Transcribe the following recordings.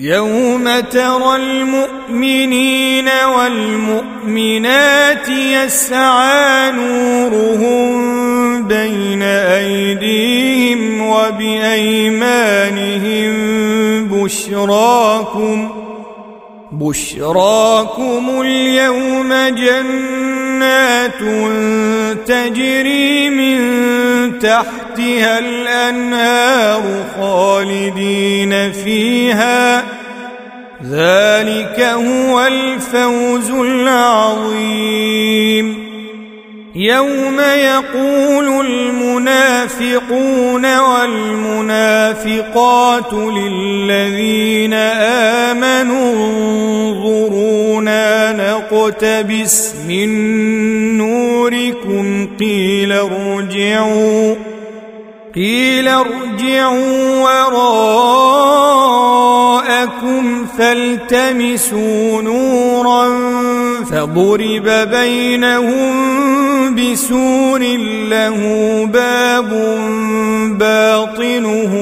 يوم ترى المؤمنين والمؤمنات يسعى نورهم بين ايديهم وبايمانهم بشراكم بشراكم اليوم جنات تجري من تحتها الانهار خالدين فيها ذلك هو الفوز العظيم. يوم يقول المنافقون والمنافقون والنافقات للذين آمنوا انظرونا نقتبس من نوركم قيل ارجعوا قيل ارجعوا وراءكم فالتمسوا نورا فضرب بينهم بسور له باب باطنه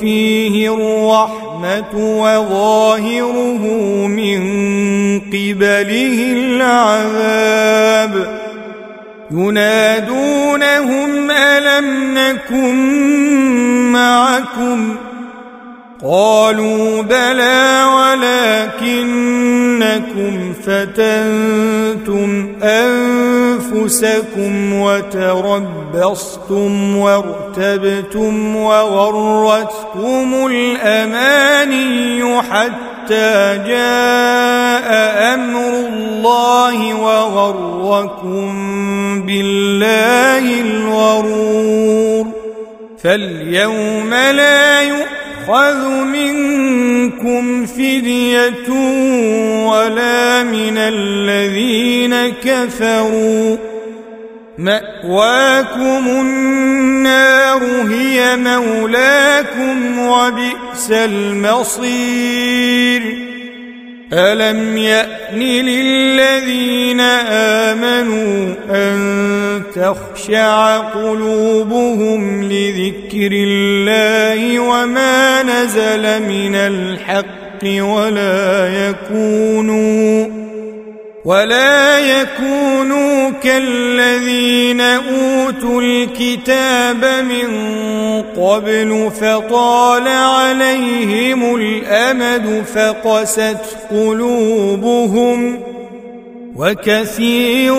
فيه الرحمة وظاهره من قبله العذاب. ينادونهم ألم نكن معكم؟ قالوا بلى ولكنكم فتنتم أنفسكم وتربصتم وارتبتم وغرتكم الأماني حتى جاء أمر الله وغركم بالله الغرور فاليوم لا يؤخذ منكم فدية ولا من الذين كفروا مأواكم النار هي مولاكم وبئس المصير ألم يأن للذين آمنوا أن تخشع قلوبهم لذكر الله وما نزل من الحق ولا يكونوا ولا يكونوا كالذين أوتوا الكتاب من قبل فطال عليهم الأمد فقست قلوبهم وكثير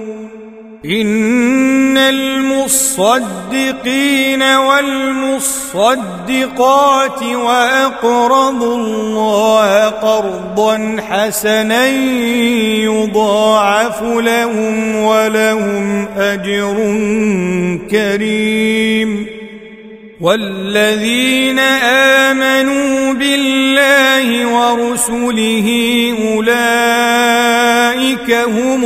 إن المصدقين والمصدقات وأقرضوا الله قرضا حسنا يضاعف لهم ولهم أجر كريم. والذين آمنوا بالله ورسله أولئك هم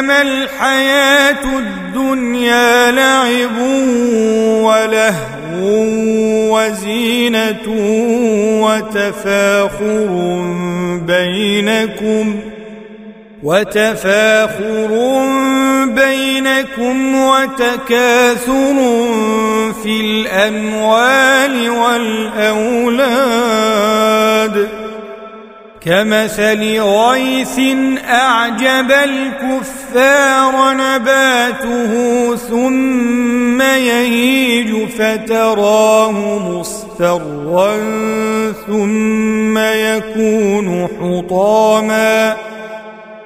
إنما الحياة الدنيا لعب ولهو وزينة وتفاخر بينكم وتفاخر بينكم وتكاثر في الأموال والأولاد كمثل غيث أعجب الكفار نباته ثم يهيج فتراه مصفرا ثم يكون حطاما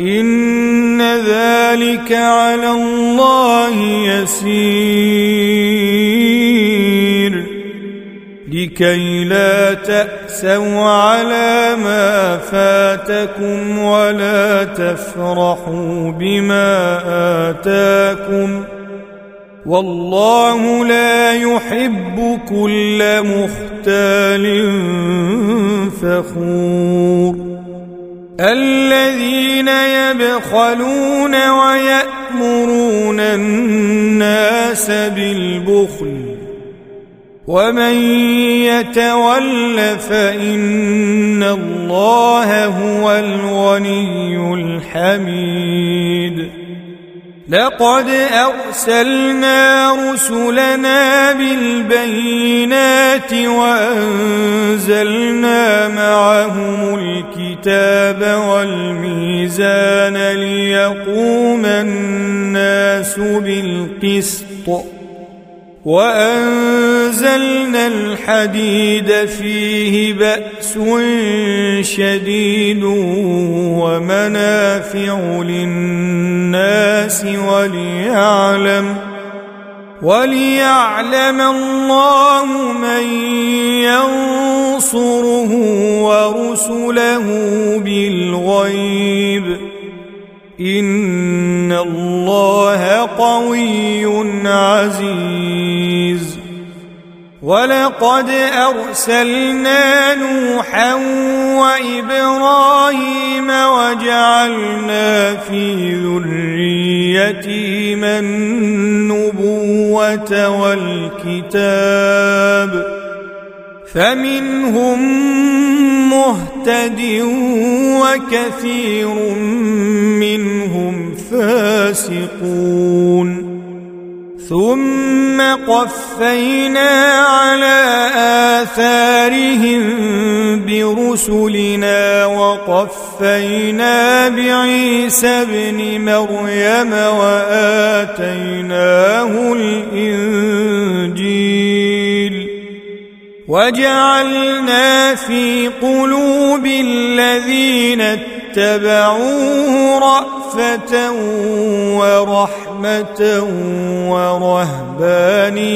إن ذلك على الله يسير. لكي لا تأسوا على ما فاتكم ولا تفرحوا بما آتاكم. والله لا يحب كل مختال فخور. الذين يبخلون ويأمرون الناس بالبخل ومن يتول فإن الله هو الغني الحميد. لقد أرسلنا رسلنا بالبينات وأنزلنا معهم الكتاب والميزان ليقوم الناس بالقسط. وأنزلنا الحديد فيه بأس شديد ومنافع للناس وليعلم وليعلم الله من ينصره ورسله بالغيب إن الله قوي عزيز. ولقد أرسلنا نوحا وإبراهيم وجعلنا في ذريتهما النبوة والكتاب. فمنهم مهتد وكثير منهم فاسقون ثم قفينا على آثارهم برسلنا وقفينا بعيسى ابن مريم وآتيناه الإنجيل وجعلنا في قلوب الذين اتبعوه رأفة ورحمة ورهبانية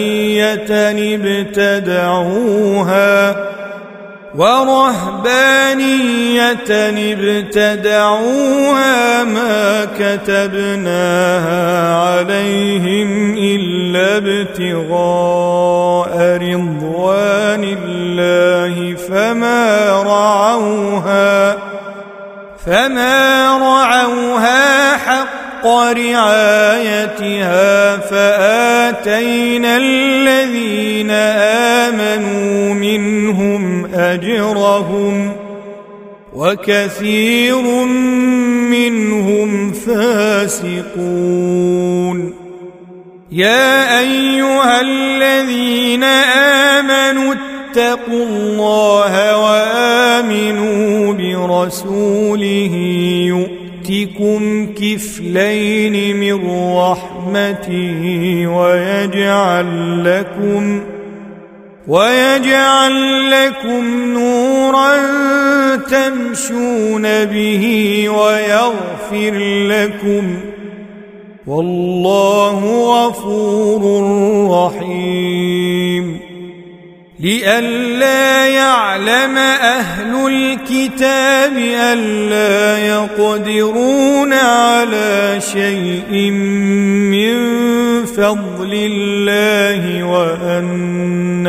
ابتدعوها ورهبانية ابتدعوها ما كتبناها عليهم إلا ابتغاء رضوان الله فما رعوها فما رعوها حق رعايتها فآتينا الذين آمنوا أجرهم وكثير منهم فاسقون. يا أيها الذين آمنوا اتقوا الله وآمنوا برسوله يؤتكم كفلين من رحمته ويجعل لكم ويجعل لكم نورا تمشون به ويغفر لكم والله غفور رحيم. لئلا يعلم أهل الكتاب ألا يقدرون على شيء من فضل الله وأن